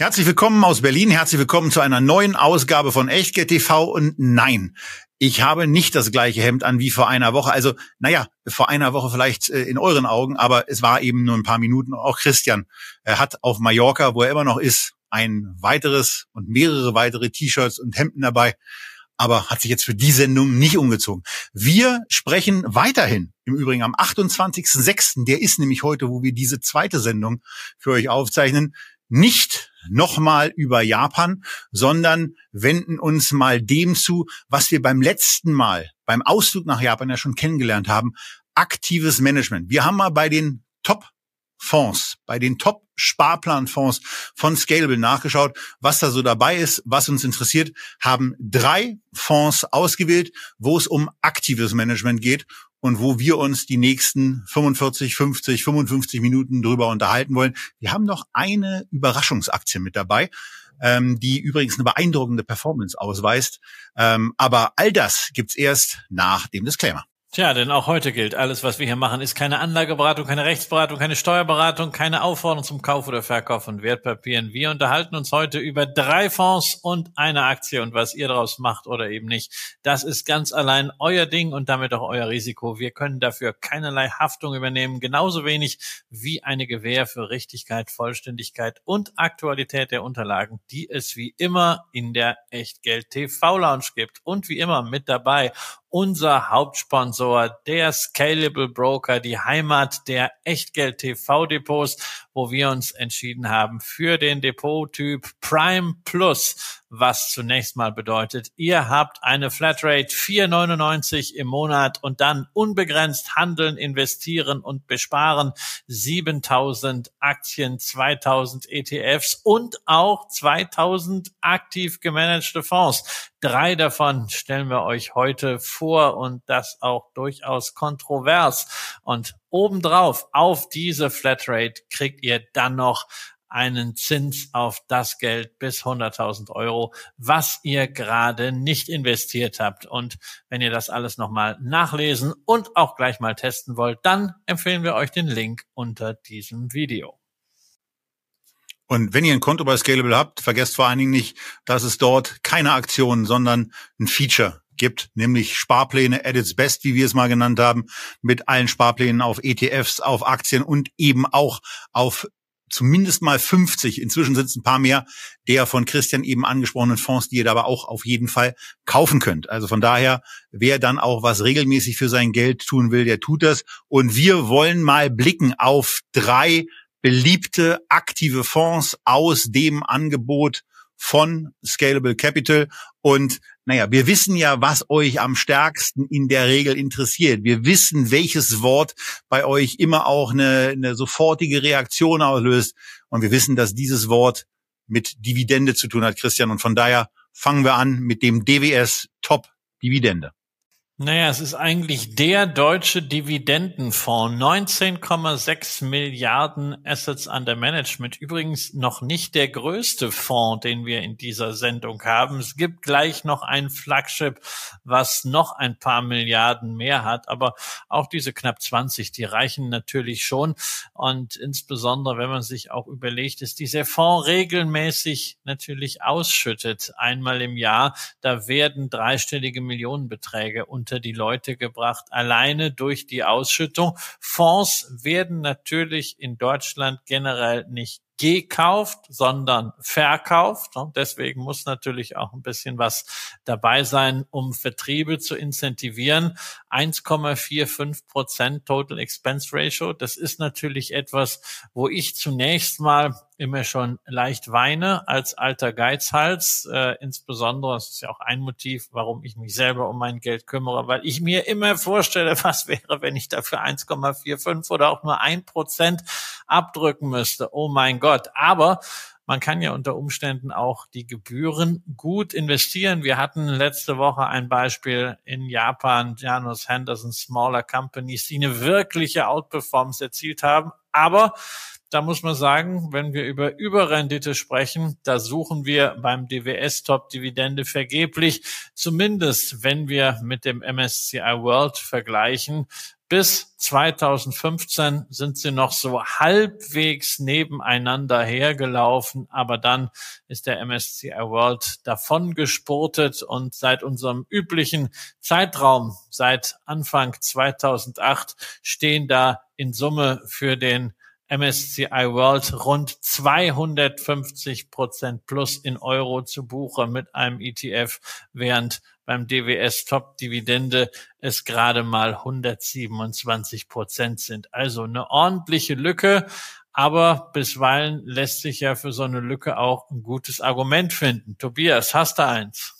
Herzlich willkommen aus Berlin, herzlich willkommen zu einer neuen Ausgabe von Echtgeld TV und nein, ich habe nicht das gleiche Hemd an wie vor einer Woche. Also, naja, vor einer Woche vielleicht äh, in euren Augen, aber es war eben nur ein paar Minuten. Auch Christian er hat auf Mallorca, wo er immer noch ist, ein weiteres und mehrere weitere T-Shirts und Hemden dabei, aber hat sich jetzt für die Sendung nicht umgezogen. Wir sprechen weiterhin, im Übrigen am 28.06., der ist nämlich heute, wo wir diese zweite Sendung für euch aufzeichnen, nicht nochmal über Japan, sondern wenden uns mal dem zu, was wir beim letzten Mal beim Ausflug nach Japan ja schon kennengelernt haben, aktives Management. Wir haben mal bei den Top Fonds, bei den Top Sparplanfonds von Scalable nachgeschaut, was da so dabei ist, was uns interessiert, haben drei Fonds ausgewählt, wo es um aktives Management geht und wo wir uns die nächsten 45, 50, 55 Minuten drüber unterhalten wollen. Wir haben noch eine Überraschungsaktie mit dabei, ähm, die übrigens eine beeindruckende Performance ausweist. Ähm, aber all das gibt's erst nach dem Disclaimer. Tja, denn auch heute gilt, alles, was wir hier machen, ist keine Anlageberatung, keine Rechtsberatung, keine Steuerberatung, keine Aufforderung zum Kauf oder Verkauf von Wertpapieren. Wir unterhalten uns heute über drei Fonds und eine Aktie und was ihr daraus macht oder eben nicht. Das ist ganz allein euer Ding und damit auch euer Risiko. Wir können dafür keinerlei Haftung übernehmen, genauso wenig wie eine Gewähr für Richtigkeit, Vollständigkeit und Aktualität der Unterlagen, die es wie immer in der Echtgeld TV Lounge gibt und wie immer mit dabei unser Hauptsponsor, der Scalable Broker, die Heimat der Echtgeld TV Depots, wo wir uns entschieden haben für den Depottyp Prime Plus was zunächst mal bedeutet, ihr habt eine Flatrate 4,99 im Monat und dann unbegrenzt handeln, investieren und besparen 7000 Aktien, 2000 ETFs und auch 2000 aktiv gemanagte Fonds. Drei davon stellen wir euch heute vor und das auch durchaus kontrovers. Und obendrauf auf diese Flatrate kriegt ihr dann noch einen Zins auf das Geld bis 100.000 Euro, was ihr gerade nicht investiert habt. Und wenn ihr das alles nochmal nachlesen und auch gleich mal testen wollt, dann empfehlen wir euch den Link unter diesem Video. Und wenn ihr ein Konto bei Scalable habt, vergesst vor allen Dingen nicht, dass es dort keine Aktionen, sondern ein Feature gibt, nämlich Sparpläne at its best, wie wir es mal genannt haben, mit allen Sparplänen auf ETFs, auf Aktien und eben auch auf zumindest mal 50, inzwischen sind es ein paar mehr, der von Christian eben angesprochenen Fonds, die ihr dabei auch auf jeden Fall kaufen könnt. Also von daher, wer dann auch was regelmäßig für sein Geld tun will, der tut das. Und wir wollen mal blicken auf drei beliebte aktive Fonds aus dem Angebot von Scalable Capital. Und naja, wir wissen ja, was euch am stärksten in der Regel interessiert. Wir wissen, welches Wort bei euch immer auch eine, eine sofortige Reaktion auslöst. Und wir wissen, dass dieses Wort mit Dividende zu tun hat, Christian. Und von daher fangen wir an mit dem DWS Top Dividende. Naja, es ist eigentlich der deutsche Dividendenfonds. 19,6 Milliarden Assets under Management. Übrigens noch nicht der größte Fonds, den wir in dieser Sendung haben. Es gibt gleich noch ein Flagship, was noch ein paar Milliarden mehr hat. Aber auch diese knapp 20, die reichen natürlich schon. Und insbesondere, wenn man sich auch überlegt, dass dieser Fonds regelmäßig natürlich ausschüttet. Einmal im Jahr. Da werden dreistellige Millionenbeträge unter unter die Leute gebracht, alleine durch die Ausschüttung. Fonds werden natürlich in Deutschland generell nicht gekauft, sondern verkauft. Und deswegen muss natürlich auch ein bisschen was dabei sein, um Vertriebe zu incentivieren. 1,45 Prozent Total Expense Ratio. Das ist natürlich etwas, wo ich zunächst mal immer schon leicht weine als alter Geizhals. Äh, insbesondere, das ist ja auch ein Motiv, warum ich mich selber um mein Geld kümmere, weil ich mir immer vorstelle, was wäre, wenn ich dafür 1,45 oder auch nur ein Prozent abdrücken müsste. Oh mein Gott. Aber man kann ja unter Umständen auch die Gebühren gut investieren. Wir hatten letzte Woche ein Beispiel in Japan, Janus Henderson Smaller Companies, die eine wirkliche Outperformance erzielt haben. Aber da muss man sagen, wenn wir über Überrendite sprechen, da suchen wir beim DWS Top Dividende vergeblich. Zumindest wenn wir mit dem MSCI World vergleichen. Bis 2015 sind sie noch so halbwegs nebeneinander hergelaufen, aber dann ist der MSCI World davon gespurtet und seit unserem üblichen Zeitraum, seit Anfang 2008, stehen da in Summe für den MSCI World rund 250 Prozent plus in Euro zu Buche mit einem ETF, während beim DWS Top Dividende es gerade mal 127 Prozent sind. Also eine ordentliche Lücke. Aber bisweilen lässt sich ja für so eine Lücke auch ein gutes Argument finden. Tobias, hast du eins?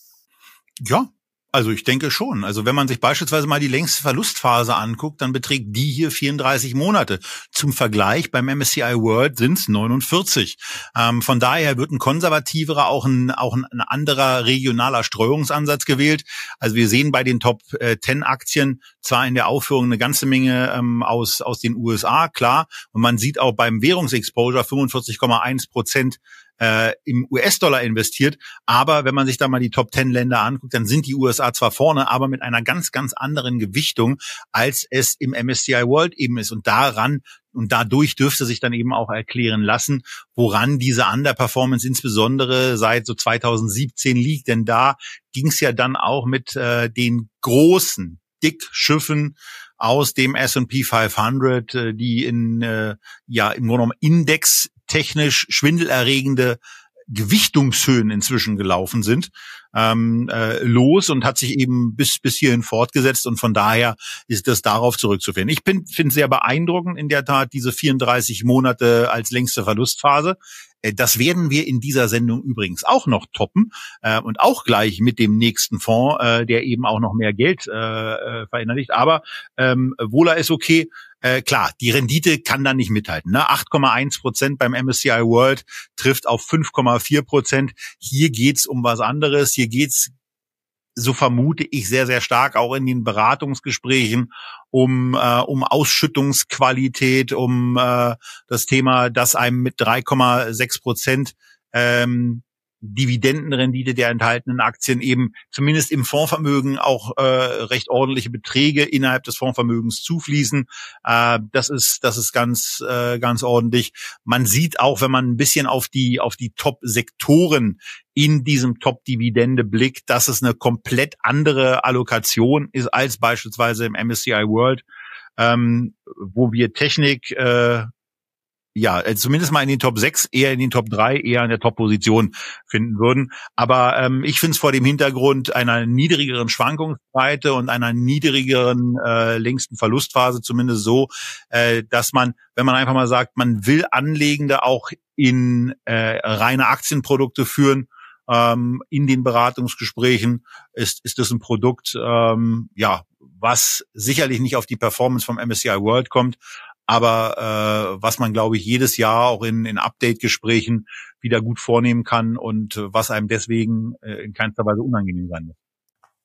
Ja, also ich denke schon. Also wenn man sich beispielsweise mal die längste Verlustphase anguckt, dann beträgt die hier 34 Monate. Zum Vergleich beim MSCI World sind es 49. Ähm, von daher wird ein konservativerer, auch ein, auch ein anderer regionaler Streuungsansatz gewählt. Also wir sehen bei den Top äh, 10 Aktien zwar in der Aufführung eine ganze Menge ähm, aus, aus den USA, klar. Und man sieht auch beim Währungsexposure 45,1 Prozent äh, im US-Dollar investiert. Aber wenn man sich da mal die Top Ten Länder anguckt, dann sind die USA zwar vorne, aber mit einer ganz, ganz anderen Gewichtung, als es im MSCI World eben ist. Und daran und dadurch dürfte sich dann eben auch erklären lassen, woran diese Underperformance insbesondere seit so 2017 liegt. Denn da ging es ja dann auch mit äh, den großen Dickschiffen aus dem S&P 500, äh, die in äh, ja im Grunde genommen Index technisch schwindelerregende Gewichtungshöhen inzwischen gelaufen sind, ähm, äh, los und hat sich eben bis bis hierhin fortgesetzt und von daher ist das darauf zurückzuführen. Ich finde finde sehr beeindruckend in der Tat diese 34 Monate als längste Verlustphase. Äh, das werden wir in dieser Sendung übrigens auch noch toppen äh, und auch gleich mit dem nächsten Fonds, äh, der eben auch noch mehr Geld äh, äh verinnerlicht. Aber ähm, Wohler ist okay. Äh, klar, die Rendite kann da nicht mithalten. Ne? 8,1 Prozent beim MSCI World trifft auf 5,4 Prozent. Hier geht's um was anderes. Hier geht's so vermute ich sehr, sehr stark auch in den Beratungsgesprächen um, äh, um Ausschüttungsqualität, um äh, das Thema, dass einem mit 3,6 Prozent ähm, Dividendenrendite der enthaltenen Aktien eben zumindest im Fondsvermögen auch äh, recht ordentliche Beträge innerhalb des Fondsvermögens zufließen. Äh, das ist das ist ganz äh, ganz ordentlich. Man sieht auch, wenn man ein bisschen auf die auf die Top-Sektoren in diesem Top-Dividende blickt, dass es eine komplett andere Allokation ist als beispielsweise im MSCI World, ähm, wo wir Technik äh, ja, äh, zumindest mal in den Top 6, eher in den Top 3, eher in der Top-Position finden würden. Aber ähm, ich finde es vor dem Hintergrund einer niedrigeren Schwankungsbreite und einer niedrigeren äh, längsten Verlustphase zumindest so, äh, dass man, wenn man einfach mal sagt, man will Anlegende auch in äh, reine Aktienprodukte führen, ähm, in den Beratungsgesprächen, ist, ist das ein Produkt, ähm, ja, was sicherlich nicht auf die Performance vom MSCI World kommt, aber äh, was man, glaube ich, jedes Jahr auch in, in Update-Gesprächen wieder gut vornehmen kann und äh, was einem deswegen äh, in keinster Weise unangenehm sein muss.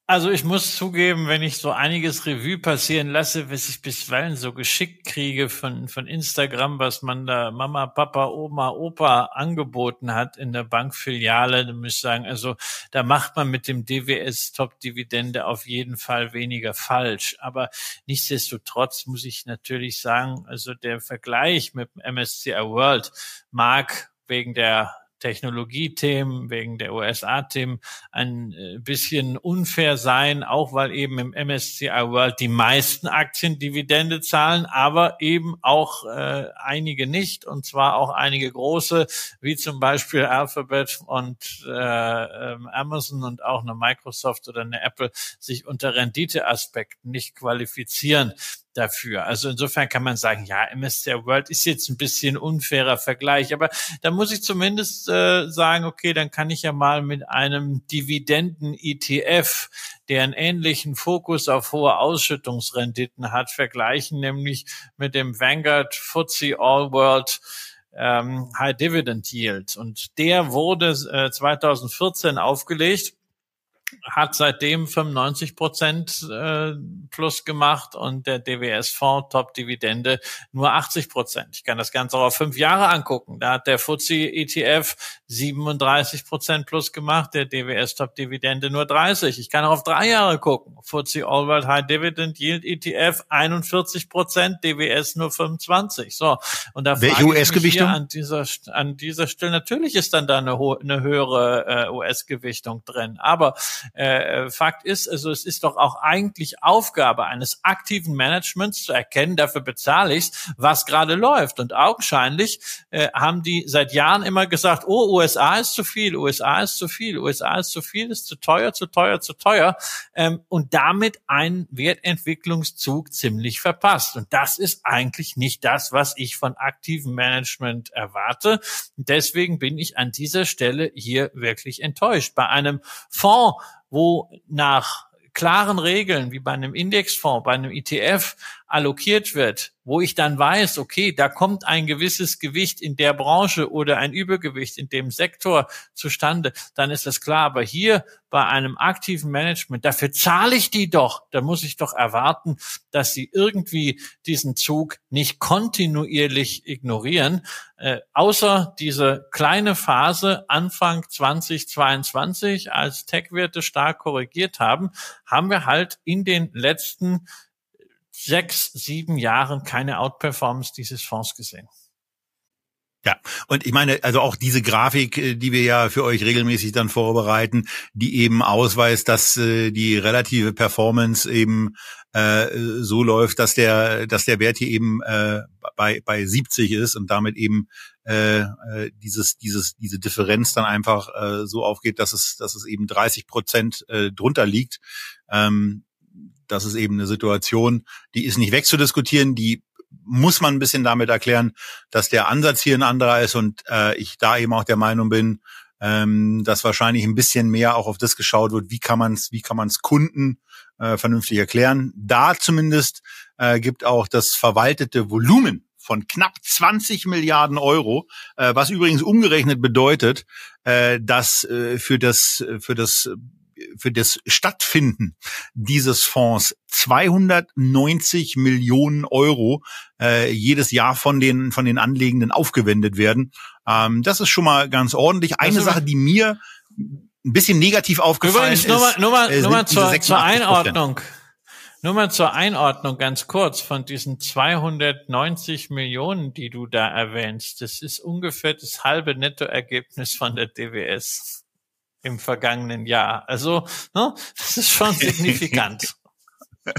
Also ich muss zugeben, wenn ich so einiges Revue passieren lasse, was ich bisweilen so geschickt kriege von, von Instagram, was man da Mama, Papa, Oma, Opa angeboten hat in der Bankfiliale, dann muss ich sagen, also da macht man mit dem DWS Top Dividende auf jeden Fall weniger falsch. Aber nichtsdestotrotz muss ich natürlich sagen, also der Vergleich mit dem MSCI World mag wegen der Technologiethemen, wegen der USA-Themen ein äh, bisschen unfair sein, auch weil eben im MSCI World die meisten Aktien Dividende zahlen, aber eben auch äh, einige nicht, und zwar auch einige große, wie zum Beispiel Alphabet und äh, ähm, Amazon und auch eine Microsoft oder eine Apple sich unter Renditeaspekten nicht qualifizieren dafür. Also insofern kann man sagen, ja, MSCI World ist jetzt ein bisschen unfairer Vergleich, aber da muss ich zumindest äh, sagen, okay, dann kann ich ja mal mit einem Dividenden-ETF, der einen ähnlichen Fokus auf hohe Ausschüttungsrenditen hat, vergleichen, nämlich mit dem Vanguard FTSE All World ähm, High Dividend Yield. Und der wurde äh, 2014 aufgelegt hat seitdem 95 Prozent äh, plus gemacht und der DWS-Fonds Top-Dividende nur 80 Prozent. Ich kann das Ganze auch auf fünf Jahre angucken. Da hat der FTSE ETF 37 Prozent plus gemacht, der DWS Top-Dividende nur 30. Ich kann auch auf drei Jahre gucken. FTSE All World High Dividend Yield ETF 41 Prozent, DWS nur 25. So und da welche US-Gewichtung an dieser an dieser Stelle natürlich ist dann da eine, eine höhere äh, US-Gewichtung drin, aber äh, Fakt ist, also es ist doch auch eigentlich Aufgabe eines aktiven Managements zu erkennen, dafür bezahle ich, was gerade läuft. Und augenscheinlich äh, haben die seit Jahren immer gesagt, oh, USA ist zu viel, USA ist zu viel, USA ist zu viel, ist zu teuer, zu teuer, zu teuer. Ähm, und damit einen Wertentwicklungszug ziemlich verpasst. Und das ist eigentlich nicht das, was ich von aktivem Management erwarte. deswegen bin ich an dieser Stelle hier wirklich enttäuscht. Bei einem Fonds, wo nach klaren Regeln wie bei einem Indexfonds, bei einem ETF allokiert wird, wo ich dann weiß, okay, da kommt ein gewisses Gewicht in der Branche oder ein Übergewicht in dem Sektor zustande, dann ist das klar. Aber hier bei einem aktiven Management, dafür zahle ich die doch. Da muss ich doch erwarten, dass sie irgendwie diesen Zug nicht kontinuierlich ignorieren. Äh, außer diese kleine Phase Anfang 2022, als Tech-Werte stark korrigiert haben, haben wir halt in den letzten sechs, sieben Jahren keine Outperformance dieses Fonds gesehen. Ja, und ich meine, also auch diese Grafik, äh, die wir ja für euch regelmäßig dann vorbereiten, die eben ausweist, dass äh, die relative Performance eben äh, so läuft, dass der, dass der Wert hier eben äh, bei bei 70 ist und damit eben äh, äh, dieses dieses diese Differenz dann einfach äh, so aufgeht, dass es dass es eben 30 Prozent äh, drunter liegt. Ähm, das ist eben eine Situation, die ist nicht wegzudiskutieren, die muss man ein bisschen damit erklären, dass der Ansatz hier ein anderer ist und äh, ich da eben auch der Meinung bin, ähm, dass wahrscheinlich ein bisschen mehr auch auf das geschaut wird, wie kann man es, wie kann man es Kunden äh, vernünftig erklären. Da zumindest äh, gibt auch das verwaltete Volumen von knapp 20 Milliarden Euro, äh, was übrigens umgerechnet bedeutet, äh, dass äh, für das für das für das Stattfinden dieses Fonds 290 Millionen Euro äh, jedes Jahr von den von den Anlegenden aufgewendet werden. Ähm, das ist schon mal ganz ordentlich. Eine Sache, die mir ein bisschen negativ aufgefallen übrigens, ist. Nur mal, nur mal, äh, nur mal zur, zur Einordnung. Nur mal zur Einordnung ganz kurz von diesen 290 Millionen, die du da erwähnst. Das ist ungefähr das halbe Nettoergebnis von der DWS im vergangenen Jahr. Also, ne, das ist schon signifikant.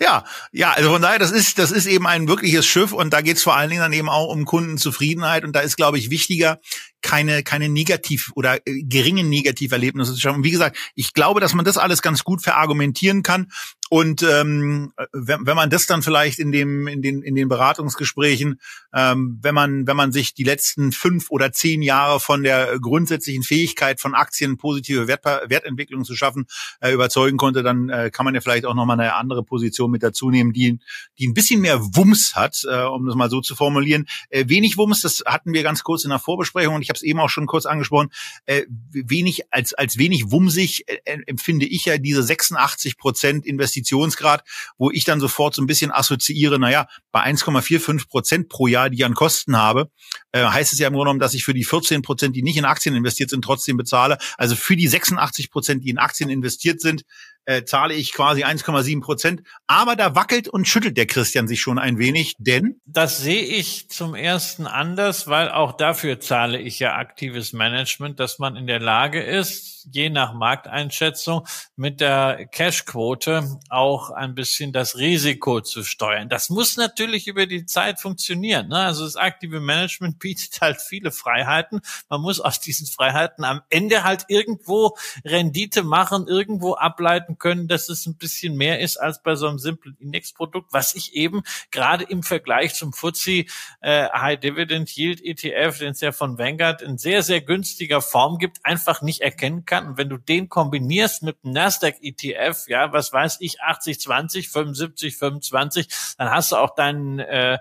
ja, ja, also von daher, das ist, das ist eben ein wirkliches Schiff und da geht es vor allen Dingen dann eben auch um Kundenzufriedenheit und da ist, glaube ich, wichtiger, keine, keine negativ oder äh, geringen Negativerlebnisse zu schaffen. Und wie gesagt, ich glaube, dass man das alles ganz gut verargumentieren kann. Und ähm, wenn, wenn man das dann vielleicht in dem in den in den Beratungsgesprächen, ähm, wenn man wenn man sich die letzten fünf oder zehn Jahre von der grundsätzlichen Fähigkeit von Aktien positive Wert, Wertentwicklung zu schaffen äh, überzeugen konnte, dann äh, kann man ja vielleicht auch noch mal eine andere Position mit dazu nehmen, die die ein bisschen mehr Wumms hat, äh, um das mal so zu formulieren. Äh, wenig Wumms, das hatten wir ganz kurz in der Vorbesprechung und ich habe es eben auch schon kurz angesprochen. Äh, wenig als als wenig wumsig äh, empfinde ich ja diese 86 Prozent Investitionsgrad, wo ich dann sofort so ein bisschen assoziiere, naja, bei 1,45 Prozent pro Jahr, die ich an Kosten habe, äh, heißt es ja im Grunde genommen, dass ich für die 14 Prozent, die nicht in Aktien investiert sind, trotzdem bezahle. Also für die 86 Prozent, die in Aktien investiert sind, äh, zahle ich quasi 1,7 Prozent. Aber da wackelt und schüttelt der Christian sich schon ein wenig, denn das sehe ich zum ersten anders, weil auch dafür zahle ich ja aktives Management, dass man in der Lage ist, je nach Markteinschätzung mit der Cashquote auch ein bisschen das Risiko zu steuern. Das muss natürlich über die Zeit funktionieren. Ne? Also das aktive Management bietet halt viele Freiheiten. Man muss aus diesen Freiheiten am Ende halt irgendwo Rendite machen, irgendwo ableiten können, dass es ein bisschen mehr ist als bei so einem simplen Indexprodukt, was ich eben gerade im Vergleich zum FTSE äh, High Dividend Yield ETF, den es ja von Vanguard in sehr, sehr günstiger Form gibt, einfach nicht erkennen kann. Und wenn du den kombinierst mit dem Nasdaq ETF, ja, was weiß ich, 80, 20, 75, 25, dann hast du auch deinen äh,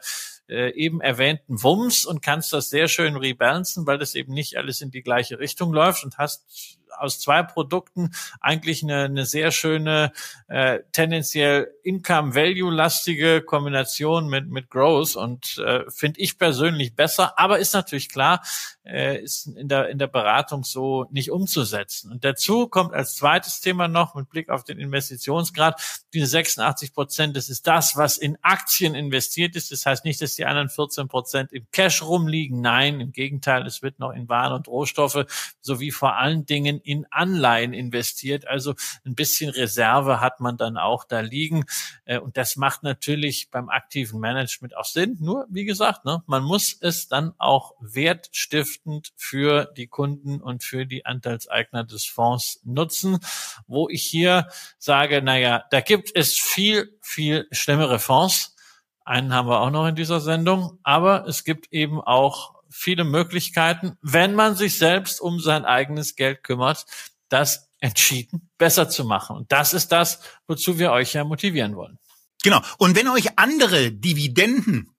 äh, eben erwähnten Wumms und kannst das sehr schön rebalancen, weil das eben nicht alles in die gleiche Richtung läuft und hast aus zwei Produkten eigentlich eine, eine sehr schöne, äh, tendenziell Income-Value-lastige Kombination mit, mit Growth und äh, finde ich persönlich besser, aber ist natürlich klar, äh, ist in der, in der Beratung so nicht umzusetzen. Und dazu kommt als zweites Thema noch mit Blick auf den Investitionsgrad, diese 86 Prozent, das ist das, was in Aktien investiert ist. Das heißt nicht, dass die anderen 14 Prozent im Cash rumliegen. Nein, im Gegenteil, es wird noch in Waren und Rohstoffe sowie vor allen Dingen in Anleihen investiert. Also ein bisschen Reserve hat man dann auch da liegen. Äh, und das macht natürlich beim aktiven Management auch Sinn. Nur, wie gesagt, ne, man muss es dann auch wertstiftend für die Kunden und für die Anteilseigner des Fonds nutzen, wo ich hier sage, naja, da gibt es viel, viel schlimmere Fonds. Einen haben wir auch noch in dieser Sendung, aber es gibt eben auch viele Möglichkeiten, wenn man sich selbst um sein eigenes Geld kümmert, das entschieden besser zu machen. Und das ist das, wozu wir euch ja motivieren wollen. Genau. Und wenn euch andere Dividenden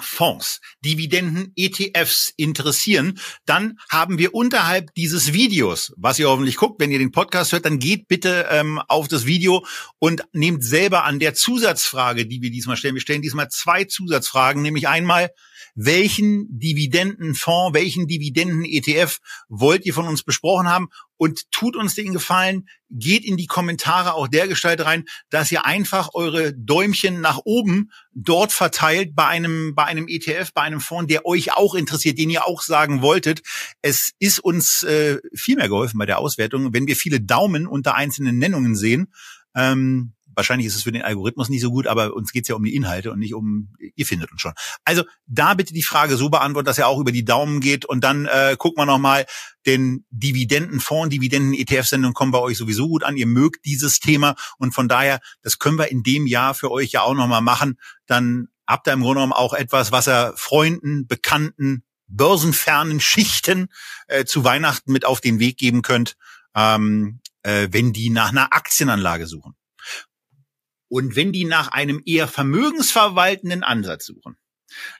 Fonds, Dividenden, ETFs interessieren, dann haben wir unterhalb dieses Videos, was ihr hoffentlich guckt, wenn ihr den Podcast hört, dann geht bitte ähm, auf das Video und nehmt selber an der Zusatzfrage, die wir diesmal stellen. Wir stellen diesmal zwei Zusatzfragen, nämlich einmal, welchen Dividendenfonds, welchen Dividenden-ETF wollt ihr von uns besprochen haben und tut uns den Gefallen, geht in die Kommentare auch der Gestalt rein, dass ihr einfach eure Däumchen nach oben dort verteilt bei einem, bei einem ETF, bei einem Fonds, der euch auch interessiert, den ihr auch sagen wolltet. Es ist uns äh, viel mehr geholfen bei der Auswertung, wenn wir viele Daumen unter einzelnen Nennungen sehen. Ähm, wahrscheinlich ist es für den Algorithmus nicht so gut, aber uns geht's ja um die Inhalte und nicht um, ihr findet uns schon. Also da bitte die Frage so beantworten, dass er auch über die Daumen geht und dann äh, gucken wir nochmal, den Dividendenfonds, Dividenden-ETF-Sendungen kommen bei euch sowieso gut an. Ihr mögt dieses Thema und von daher, das können wir in dem Jahr für euch ja auch nochmal machen. Dann habt ihr im Grunde genommen auch etwas, was er Freunden, Bekannten, börsenfernen Schichten äh, zu Weihnachten mit auf den Weg geben könnt, ähm, äh, wenn die nach einer Aktienanlage suchen. Und wenn die nach einem eher vermögensverwaltenden Ansatz suchen,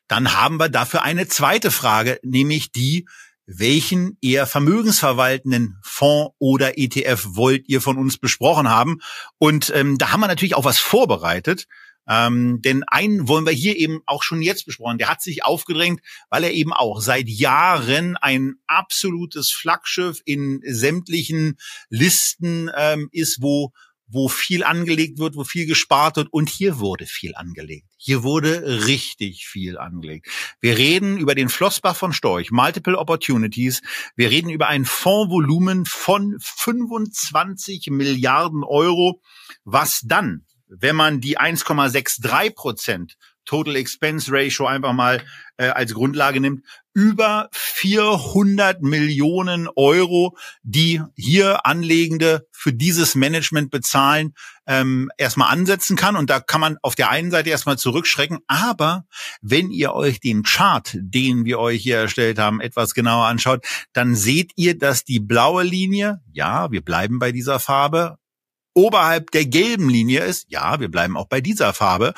dann haben wir dafür eine zweite Frage, nämlich die, welchen eher vermögensverwaltenden Fonds oder ETF wollt ihr von uns besprochen haben? Und ähm, da haben wir natürlich auch was vorbereitet. Ähm, denn einen wollen wir hier eben auch schon jetzt besprochen. Der hat sich aufgedrängt, weil er eben auch seit Jahren ein absolutes Flaggschiff in sämtlichen Listen ähm, ist, wo wo viel angelegt wird, wo viel gespart wird. Und hier wurde viel angelegt. Hier wurde richtig viel angelegt. Wir reden über den Flossbach von Storch, Multiple Opportunities. Wir reden über ein Fondsvolumen von 25 Milliarden Euro, was dann, wenn man die 1,63 Prozent Total Expense Ratio einfach mal äh, als Grundlage nimmt, über 400 Millionen Euro, die hier Anlegende für dieses Management bezahlen, ähm, erstmal ansetzen kann. Und da kann man auf der einen Seite erstmal zurückschrecken. Aber wenn ihr euch den Chart, den wir euch hier erstellt haben, etwas genauer anschaut, dann seht ihr, dass die blaue Linie, ja, wir bleiben bei dieser Farbe, oberhalb der gelben Linie ist, ja, wir bleiben auch bei dieser Farbe,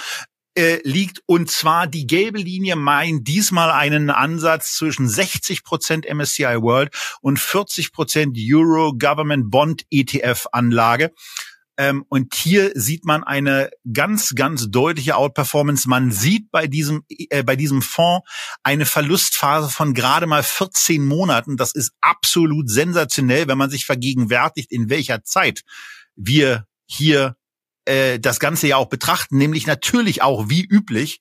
äh, liegt. Und zwar die gelbe Linie meint diesmal einen Ansatz zwischen 60 Prozent MSCI World und 40 Prozent Euro Government Bond ETF Anlage. Ähm, und hier sieht man eine ganz, ganz deutliche Outperformance. Man sieht bei diesem, äh, bei diesem Fonds eine Verlustphase von gerade mal 14 Monaten. Das ist absolut sensationell, wenn man sich vergegenwärtigt, in welcher Zeit wir hier äh, das Ganze ja auch betrachten, nämlich natürlich auch wie üblich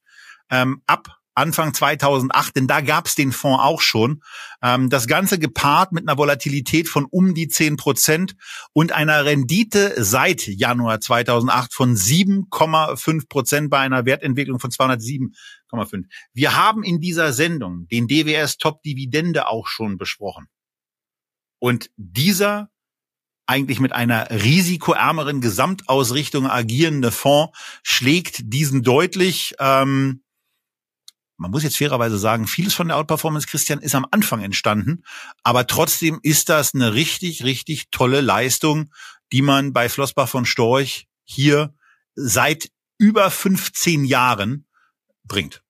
ähm, ab Anfang 2008, denn da gab's den Fonds auch schon. Ähm, das Ganze gepaart mit einer Volatilität von um die 10 Prozent und einer Rendite seit Januar 2008 von 7,5 Prozent bei einer Wertentwicklung von 207,5. Wir haben in dieser Sendung den DWS Top Dividende auch schon besprochen. Und dieser eigentlich mit einer risikoärmeren Gesamtausrichtung agierende Fonds schlägt diesen deutlich. Ähm, man muss jetzt fairerweise sagen, vieles von der Outperformance, Christian, ist am Anfang entstanden, aber trotzdem ist das eine richtig, richtig tolle Leistung, die man bei Flossbach von Storch hier seit über 15 Jahren bringt.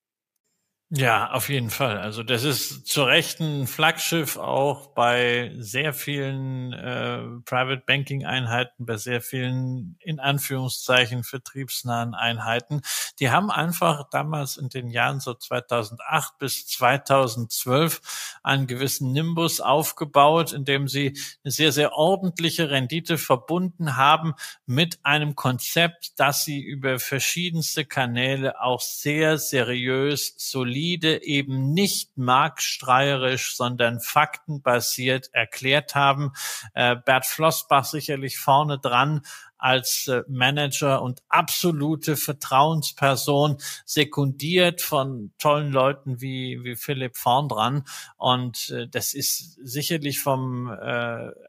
Ja, auf jeden Fall. Also das ist zu Recht ein Flaggschiff auch bei sehr vielen äh, Private Banking Einheiten, bei sehr vielen in Anführungszeichen vertriebsnahen Einheiten. Die haben einfach damals in den Jahren so 2008 bis 2012 einen gewissen Nimbus aufgebaut, indem sie eine sehr, sehr ordentliche Rendite verbunden haben mit einem Konzept, das sie über verschiedenste Kanäle auch sehr seriös, solid solide, eben nicht marktstreierisch, sondern faktenbasiert erklärt haben. Äh, Bert Flossbach sicherlich vorne dran als äh, Manager und absolute Vertrauensperson, sekundiert von tollen Leuten wie, wie Philipp vorn dran. Und äh, das ist sicherlich vom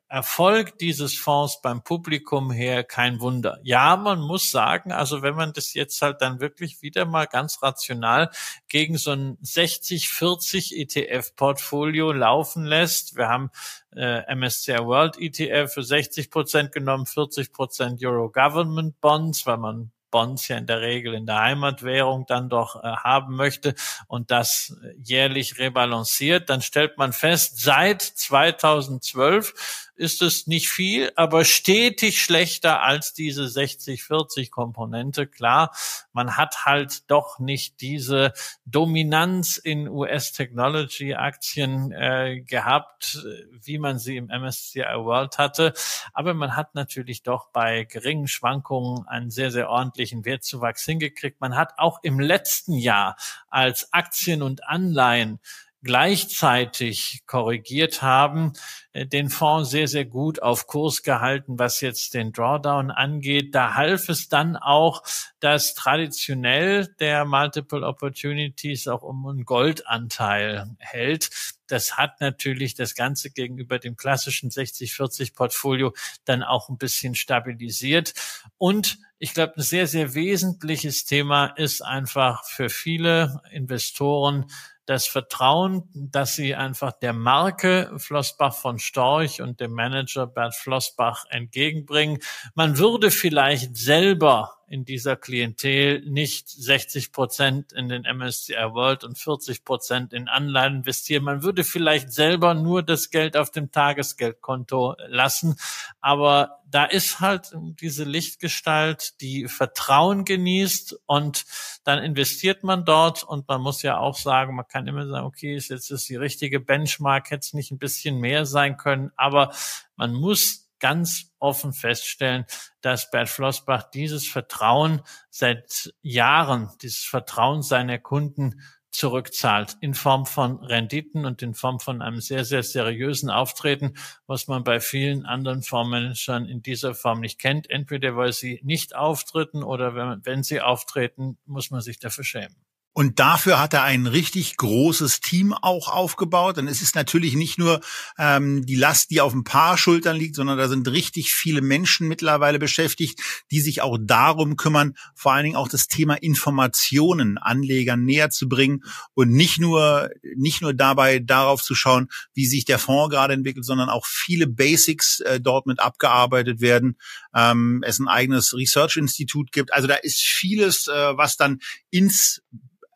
Erfolg dieses Fonds beim Publikum her kein Wunder. Ja, man muss sagen, also wenn man das jetzt halt dann wirklich wieder mal ganz rational gegen so ein 60-40 ETF-Portfolio laufen lässt, wir haben äh, MSCI World ETF für 60 Prozent genommen, 40 Prozent Euro Government Bonds, weil man Bonds ja in der Regel in der Heimatwährung dann doch äh, haben möchte und das jährlich rebalanciert, dann stellt man fest, seit 2012 ist es nicht viel, aber stetig schlechter als diese 60-40 Komponente. Klar, man hat halt doch nicht diese Dominanz in US-Technology-Aktien äh, gehabt, wie man sie im MSCI World hatte. Aber man hat natürlich doch bei geringen Schwankungen einen sehr, sehr ordentlichen Wertzuwachs hingekriegt. Man hat auch im letzten Jahr als Aktien und Anleihen gleichzeitig korrigiert haben, äh, den Fonds sehr, sehr gut auf Kurs gehalten, was jetzt den Drawdown angeht. Da half es dann auch, dass traditionell der Multiple Opportunities auch um einen Goldanteil hält. Das hat natürlich das Ganze gegenüber dem klassischen 60-40 Portfolio dann auch ein bisschen stabilisiert. Und ich glaube, ein sehr, sehr wesentliches Thema ist einfach für viele Investoren das Vertrauen, dass sie einfach der Marke Flossbach von Storch und dem Manager Bert Flossbach entgegenbringen. Man würde vielleicht selber in dieser Klientel nicht 60 Prozent in den MSCI World und 40 Prozent in Anleihen investieren. Man würde vielleicht selber nur das Geld auf dem Tagesgeldkonto lassen. Aber da ist halt diese Lichtgestalt, die Vertrauen genießt und dann investiert man dort und man muss ja auch sagen, man kann immer sagen, okay, jetzt ist die richtige Benchmark, hätte es nicht ein bisschen mehr sein können, aber man muss ganz offen feststellen, dass Bert Flossbach dieses Vertrauen seit Jahren, dieses Vertrauen seiner Kunden zurückzahlt in Form von Renditen und in Form von einem sehr, sehr seriösen Auftreten, was man bei vielen anderen Fondsmanagern in dieser Form nicht kennt. Entweder weil sie nicht auftreten oder wenn, wenn sie auftreten, muss man sich dafür schämen. Und dafür hat er ein richtig großes Team auch aufgebaut. Und es ist natürlich nicht nur ähm, die Last, die auf ein paar Schultern liegt, sondern da sind richtig viele Menschen mittlerweile beschäftigt, die sich auch darum kümmern, vor allen Dingen auch das Thema Informationen Anlegern näher zu bringen und nicht nur nicht nur dabei darauf zu schauen, wie sich der Fonds gerade entwickelt, sondern auch viele Basics äh, dort mit abgearbeitet werden. Ähm, es ein eigenes Research-Institut gibt. Also da ist vieles, äh, was dann ins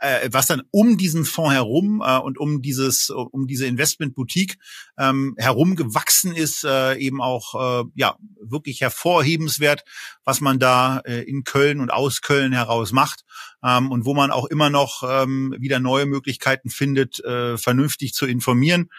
äh, was dann um diesen Fonds herum äh, und um dieses, um diese Investmentboutique ähm, herum gewachsen ist, äh, eben auch äh, ja wirklich hervorhebenswert, was man da äh, in Köln und aus Köln heraus macht ähm, und wo man auch immer noch ähm, wieder neue Möglichkeiten findet, äh, vernünftig zu informieren.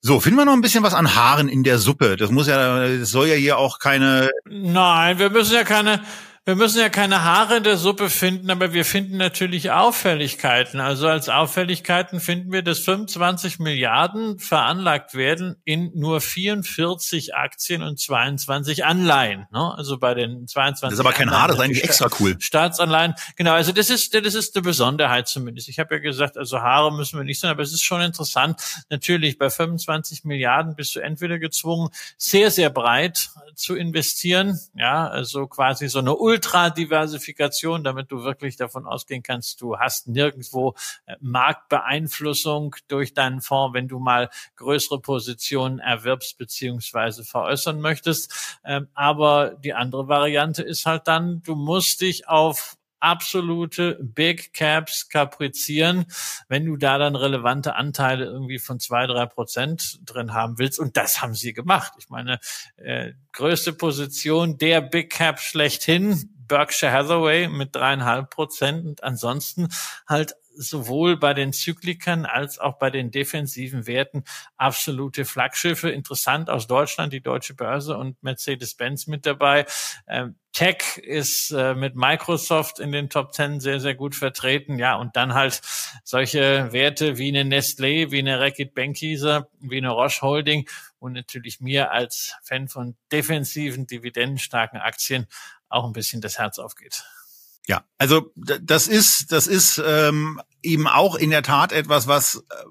So, finden wir noch ein bisschen was an Haaren in der Suppe. Das muss ja, das soll ja hier auch keine. Nein, wir müssen ja keine, Wir müssen ja keine Haare in der Suppe finden, aber wir finden natürlich Auffälligkeiten. Also als Auffälligkeiten finden wir, dass 25 Milliarden veranlagt werden in nur 44 Aktien und 22 Anleihen. Ne? Also bei den 22. Das ist aber kein Haar, das ist eigentlich extra cool. Staatsanleihen. Genau, also das ist, das ist eine Besonderheit zumindest. Ich habe ja gesagt, also Haare müssen wir nicht sein, aber es ist schon interessant. Natürlich, bei 25 Milliarden bist du entweder gezwungen, sehr, sehr breit zu investieren. Ja, also quasi so eine Ultradiversifikation, damit du wirklich davon ausgehen kannst, du hast nirgendwo äh, Marktbeeinflussung durch deinen Fonds, wenn du mal größere Positionen erwirbst beziehungsweise veräußern möchtest. Ähm, aber die andere Variante ist halt dann, du musst dich auf absolute Big Caps kaprizieren, wenn du da dann relevante Anteile irgendwie von zwei, drei Prozent drin haben willst. Und das haben sie gemacht. Ich meine, äh, größte Position der Big Cap schlechthin, Berkshire Hathaway mit dreieinhalb Prozent und ansonsten halt sowohl bei den Zyklikern als auch bei den defensiven Werten absolute Flaggschiffe. Interessant aus Deutschland, die Deutsche Börse und Mercedes-Benz mit dabei. Ähm, Tech ist äh, mit Microsoft in den Top Ten sehr, sehr gut vertreten. Ja, und dann halt solche Werte wie eine Nestlé, wie eine Reckitt Benckiser, wie eine Roche Holding und natürlich mir als Fan von defensiven, dividendenstarken Aktien auch ein bisschen das Herz aufgeht. Ja, also das ist das ist ähm, eben auch in der Tat etwas, was äh,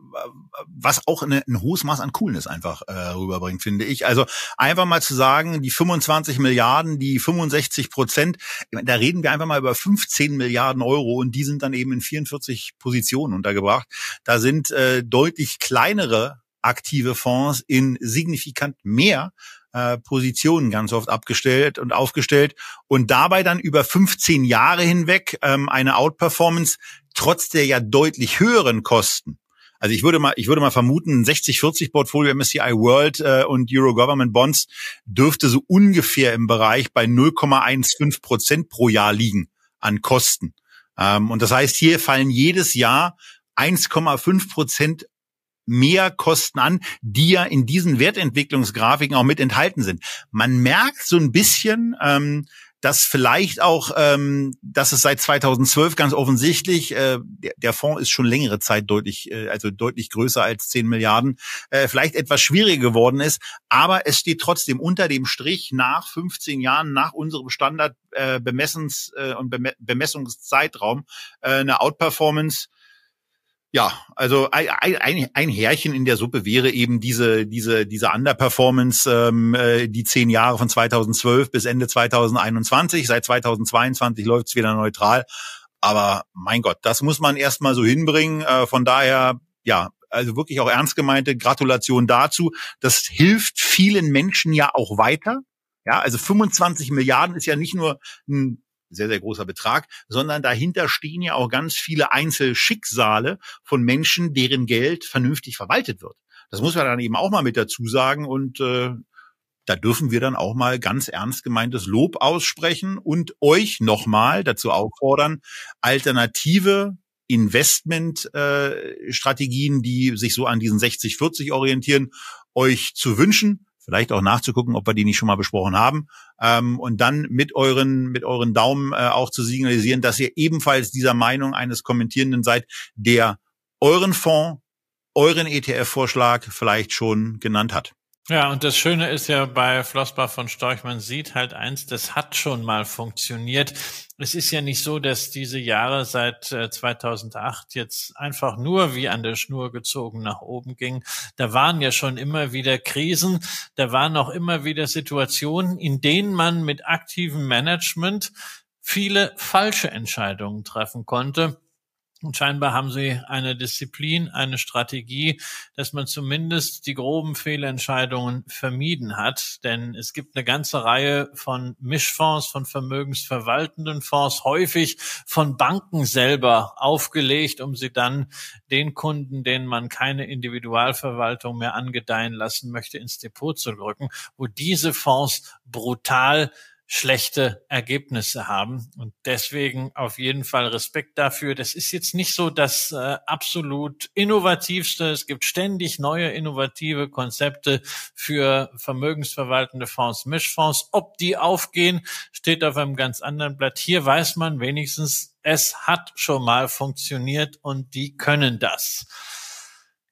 was auch eine, ein hohes Maß an Coolness einfach äh, rüberbringt, finde ich. Also einfach mal zu sagen, die 25 Milliarden, die 65 Prozent, da reden wir einfach mal über 15 Milliarden Euro und die sind dann eben in 44 Positionen untergebracht. Da sind äh, deutlich kleinere aktive Fonds in signifikant mehr äh, Positionen ganz oft abgestellt und aufgestellt und dabei dann über 15 Jahre hinweg ähm, eine Outperformance trotz der ja deutlich höheren Kosten. Also ich würde mal, ich würde mal vermuten, 60-40 Portfolio MSCI World äh, und Euro Government Bonds dürfte so ungefähr im Bereich bei 0,15 Prozent pro Jahr liegen an Kosten. Ähm, und das heißt, hier fallen jedes Jahr 1,5 Prozent mehr Kosten an, die ja in diesen Wertentwicklungsgrafiken auch mit enthalten sind. Man merkt so ein bisschen, ähm, dass vielleicht auch, ähm, dass es seit 2012 ganz offensichtlich, äh, der, der Fonds ist schon längere Zeit deutlich, äh, also deutlich größer als 10 Milliarden, äh, vielleicht etwas schwieriger geworden ist, aber es steht trotzdem unter dem Strich nach 15 Jahren, nach unserem Standard äh, Bemessens- äh, und Bemessungszeitraum äh, eine Outperformance ja, also ein, ein, ein Härchen in der Suppe wäre eben diese diese diese Underperformance, ähm, äh, die zehn Jahre von 2012 bis Ende 2021. Seit 2022 läuft es wieder neutral. Aber mein Gott, das muss man erstmal so hinbringen. Äh, von daher, ja, also wirklich auch ernst gemeinte Gratulation dazu. Das hilft vielen Menschen ja auch weiter. Ja, also 25 Milliarden ist ja nicht nur ein sehr, sehr großer Betrag, sondern dahinter stehen ja auch ganz viele Einzelschicksale von Menschen, deren Geld vernünftig verwaltet wird. Das muss man dann eben auch mal mit dazu sagen und äh, da dürfen wir dann auch mal ganz ernst gemeintes Lob aussprechen und euch nochmal dazu auffordern, alternative Investmentstrategien, äh, die sich so an diesen 60-40 orientieren, euch zu wünschen vielleicht auch nachzugucken, ob wir die nicht schon mal besprochen haben, ähm, und dann mit euren mit euren Daumen äh, auch zu signalisieren, dass ihr ebenfalls dieser Meinung eines Kommentierenden seid, der euren Fonds, euren ETF-Vorschlag vielleicht schon genannt hat. Ja, und das Schöne ist ja bei Flossbach von Storch, man sieht halt eins, das hat schon mal funktioniert. Es ist ja nicht so, dass diese Jahre seit 2008 äh, jetzt einfach nur wie an der Schnur gezogen nach oben ging. Da waren ja schon immer wieder Krisen, da waren auch immer wieder Situationen, in denen man mit aktivem Management viele falsche Entscheidungen treffen konnte. Und scheinbar haben sie eine Disziplin, eine Strategie, dass man zumindest die groben Fehlentscheidungen vermieden hat. Denn es gibt eine ganze Reihe von Mischfonds, von vermögensverwaltenden Fonds, häufig von Banken selber aufgelegt, um sie dann den Kunden, denen man keine Individualverwaltung mehr angedeihen lassen möchte, ins Depot zu drücken, wo diese Fonds brutal schlechte Ergebnisse haben. Und deswegen auf jeden Fall Respekt dafür. Das ist jetzt nicht so das äh, absolut innovativste. Es gibt ständig neue innovative Konzepte für vermögensverwaltende Fonds, Mischfonds. Ob die aufgehen, steht auf einem ganz anderen Blatt. Hier weiß man wenigstens, es hat schon mal funktioniert und die können das.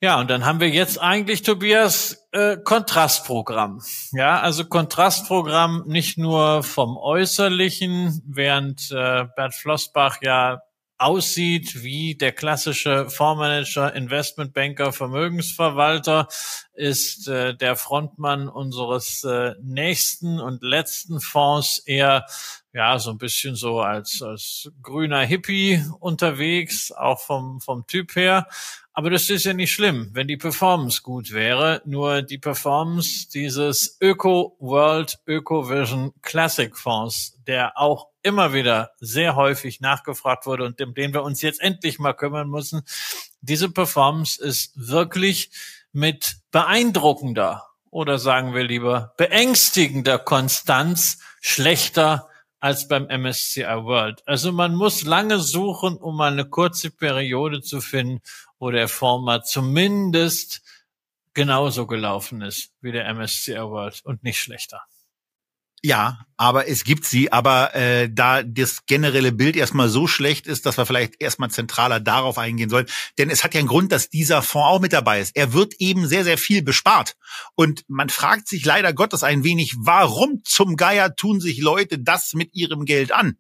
Ja, und dann haben wir jetzt eigentlich, Tobias, äh, Kontrastprogramm. Ja, also Kontrastprogramm nicht nur vom Äußerlichen, während äh, Bert Flossbach ja aussieht wie der klassische Fondsmanager, Investmentbanker, Vermögensverwalter, ist äh, der Frontmann unseres äh, nächsten und letzten Fonds eher ja so ein bisschen so als, als grüner Hippie unterwegs, auch vom vom Typ her. Aber das ist ja nicht schlimm, wenn die Performance gut wäre. Nur die Performance dieses Öko World Öko Vision Classic Fonds, der auch immer wieder sehr häufig nachgefragt wurde und um den wir uns jetzt endlich mal kümmern müssen. Diese Performance ist wirklich mit beeindruckender oder sagen wir lieber beängstigender Konstanz schlechter als beim MSCI World. Also man muss lange suchen, um eine kurze Periode zu finden, wo der Fonds mal zumindest genauso gelaufen ist wie der MSCI World und nicht schlechter. Ja, aber es gibt sie. Aber äh, da das generelle Bild erstmal so schlecht ist, dass wir vielleicht erstmal zentraler darauf eingehen sollen. Denn es hat ja einen Grund, dass dieser Fonds auch mit dabei ist. Er wird eben sehr, sehr viel bespart. Und man fragt sich leider Gottes ein wenig, warum zum Geier tun sich Leute das mit ihrem Geld an?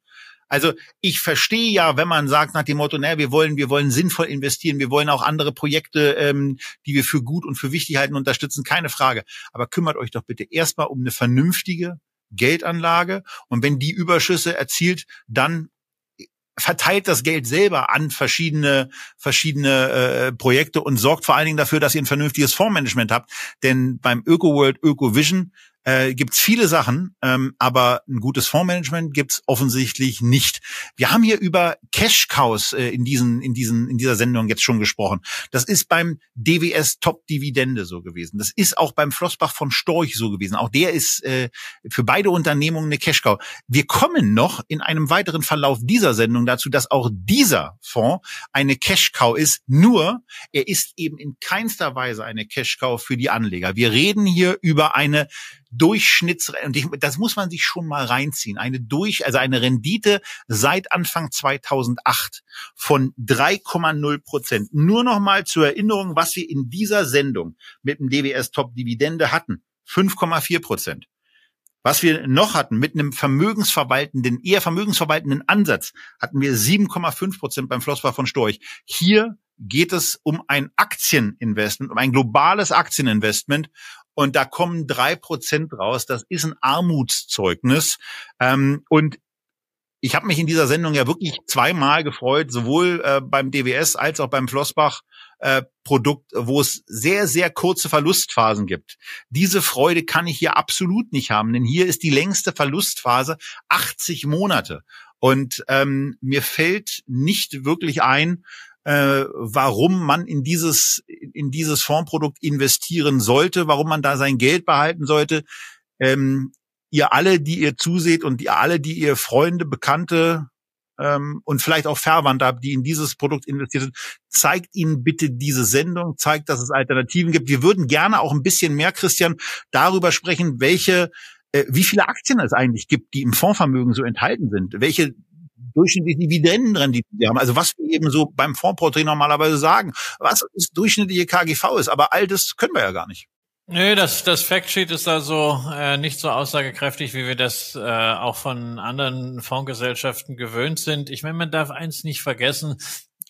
Also ich verstehe ja, wenn man sagt nach dem Motto, naja, wir wollen, wir wollen sinnvoll investieren, wir wollen auch andere Projekte, ähm, die wir für gut und für wichtig halten, unterstützen, keine Frage. Aber kümmert euch doch bitte erstmal um eine vernünftige Geldanlage und wenn die Überschüsse erzielt, dann verteilt das Geld selber an verschiedene verschiedene äh, Projekte und sorgt vor allen Dingen dafür, dass ihr ein vernünftiges Fondsmanagement habt. Denn beim ÖkoWorld, ÖkoVision äh, gibt's viele Sachen, ähm, aber ein gutes Fondsmanagement gibt's offensichtlich nicht. Wir haben hier über Cash Cows äh, in diesen in diesen in dieser Sendung jetzt schon gesprochen. Das ist beim DWS Top Dividende so gewesen. Das ist auch beim Flossbach von Storch so gewesen. Auch der ist äh, für beide Unternehmungen eine Cash Cow. Wir kommen noch in einem weiteren Verlauf dieser Sendung dazu, dass auch dieser Fonds eine Cash Cow ist. Nur er ist eben in keinster Weise eine Cash Cow für die Anleger. Wir reden hier über eine Durchschnitts, und ich, das muss man sich schon mal reinziehen, eine durch, also eine Rendite seit Anfang 2008 von 3,0 Prozent. Nur noch mal zur Erinnerung, was wir in dieser Sendung mit dem DWS Top Dividende hatten. 5,4 Prozent. Was wir noch hatten mit einem vermögensverwaltenden, eher vermögensverwaltenden Ansatz, hatten wir 7,5 Prozent beim Flossbach von Storch. Hier geht es um ein Aktieninvestment, um ein globales Aktieninvestment. Und da kommen drei Prozent raus. Das ist ein Armutszeugnis. Ähm, und ich habe mich in dieser Sendung ja wirklich zweimal gefreut, sowohl äh, beim DWS als auch beim Flossbach äh, Produkt, wo es sehr, sehr kurze Verlustphasen gibt. Diese Freude kann ich hier absolut nicht haben, denn hier ist die längste Verlustphase 80 Monate. Und ähm, mir fällt nicht wirklich ein, äh, warum man in dieses, in dieses Fondsprodukt investieren sollte, warum man da sein Geld behalten sollte. Ähm, ihr alle, die ihr zuseht und ihr alle, die ihr Freunde, Bekannte ähm, und vielleicht auch Verwandte habt, die in dieses Produkt investiert sind, zeigt ihnen bitte diese Sendung, zeigt, dass es Alternativen gibt. Wir würden gerne auch ein bisschen mehr, Christian, darüber sprechen, welche äh, wie viele Aktien es eigentlich gibt, die im Fondsvermögen so enthalten sind, welche durchschnittliche Dividendenrendite die haben. Also was wir eben so beim Fondsporträt normalerweise sagen, was ist durchschnittliche KGV ist. Aber all das können wir ja gar nicht. Nö, das, das Factsheet ist also äh, nicht so aussagekräftig, wie wir das äh, auch von anderen Fondsgesellschaften gewöhnt sind. Ich meine, man darf eins nicht vergessen,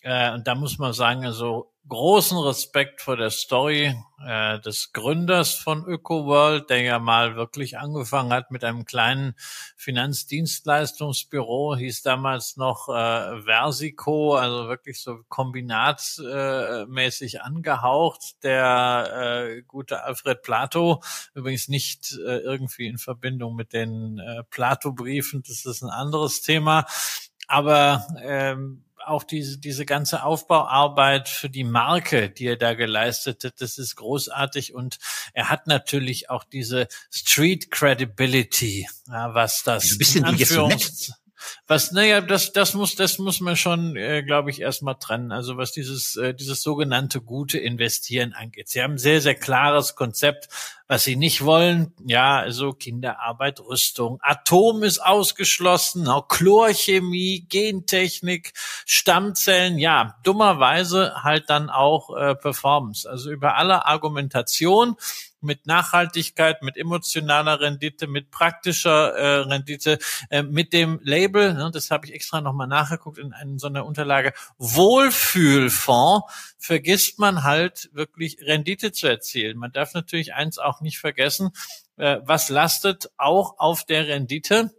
äh, und da muss man sagen, also großen Respekt vor der Story äh, des Gründers von ÖkoWorld, der ja mal wirklich angefangen hat mit einem kleinen Finanzdienstleistungsbüro, hieß damals noch äh, Versico, also wirklich so kombinatmäßig äh, angehaucht. Der äh, gute Alfred Plato, übrigens nicht äh, irgendwie in Verbindung mit den äh, Plato-Briefen, das ist ein anderes Thema. Aber ähm, auch diese, diese ganze Aufbauarbeit für die Marke, die er da geleistet hat, das ist großartig. Und er hat natürlich auch diese Street Credibility, ja, was das ein bisschen in Anführungs was, naja, das, das muss, das muss man schon, äh, glaube ich, erstmal trennen. Also was dieses, äh, dieses sogenannte gute Investieren angeht. Sie haben ein sehr, sehr klares Konzept, was sie nicht wollen. Ja, also Kinderarbeit, Rüstung, Atom ist ausgeschlossen, auch Chlorchemie, Gentechnik, Stammzellen. Ja, dummerweise halt dann auch äh, Performance. Also über alle Argumentation mit Nachhaltigkeit, mit emotionaler Rendite, mit praktischer äh, Rendite, äh, mit dem Label, ne, das habe ich extra nochmal nachgeguckt in, in so einer Unterlage, Wohlfühlfonds, vergisst man halt wirklich Rendite zu erzielen. Man darf natürlich eins auch nicht vergessen, äh, was lastet auch auf der Rendite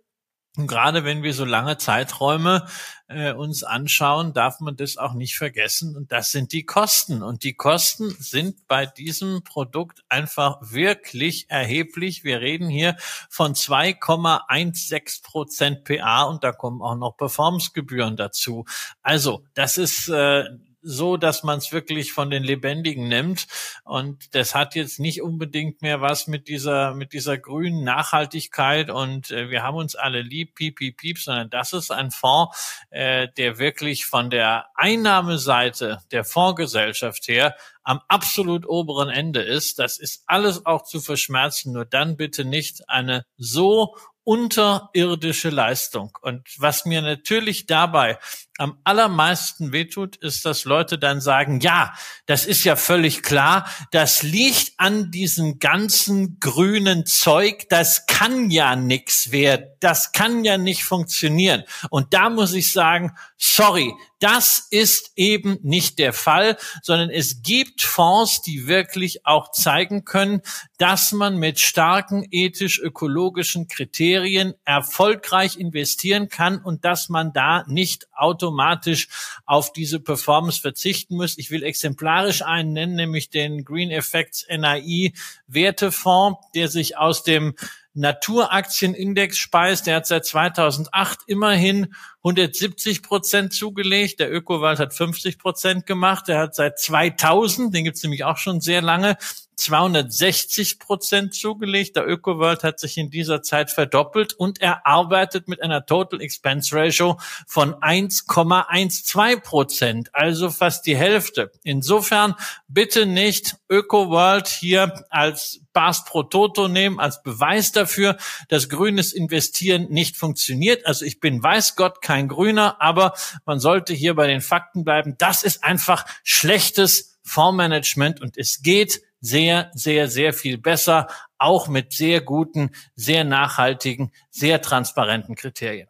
und gerade wenn wir so lange Zeiträume äh, uns anschauen, darf man das auch nicht vergessen. Und das sind die Kosten. Und die Kosten sind bei diesem Produkt einfach wirklich erheblich. Wir reden hier von 2,16 Prozent PA und da kommen auch noch Performancegebühren dazu. Also das ist äh, so, dass man es wirklich von den Lebendigen nimmt. Und das hat jetzt nicht unbedingt mehr was mit dieser, mit dieser grünen Nachhaltigkeit und äh, wir haben uns alle lieb, piep, piep, piep, sondern das ist ein Fonds, äh, der wirklich von der Einnahmeseite der Fondsgesellschaft her am absolut oberen Ende ist. Das ist alles auch zu verschmerzen, nur dann bitte nicht eine so unterirdische Leistung. Und was mir natürlich dabei am allermeisten wehtut, ist, dass Leute dann sagen, ja, das ist ja völlig klar, das liegt an diesem ganzen grünen Zeug, das kann ja nix werden, das kann ja nicht funktionieren. Und da muss ich sagen, sorry, das ist eben nicht der Fall, sondern es gibt Fonds, die wirklich auch zeigen können, dass man mit starken ethisch-ökologischen Kriterien erfolgreich investieren kann und dass man da nicht automatisch auf diese Performance verzichten muss. Ich will exemplarisch einen nennen, nämlich den Green Effects NAI Wertefonds, der sich aus dem Naturaktienindex speist. Der hat seit 2008 immerhin 170 Prozent zugelegt. Der Ökowald hat 50 Prozent gemacht. Der hat seit 2000, den gibt's nämlich auch schon sehr lange, 260 Prozent zugelegt. Der ÖkoWorld hat sich in dieser Zeit verdoppelt und er arbeitet mit einer Total Expense Ratio von 1,12 Prozent, also fast die Hälfte. Insofern bitte nicht ÖkoWorld hier als Bas pro Toto nehmen, als Beweis dafür, dass grünes Investieren nicht funktioniert. Also ich bin weiß Gott kein Grüner, aber man sollte hier bei den Fakten bleiben. Das ist einfach schlechtes Fondsmanagement und es geht sehr, sehr, sehr viel besser, auch mit sehr guten, sehr nachhaltigen, sehr transparenten Kriterien.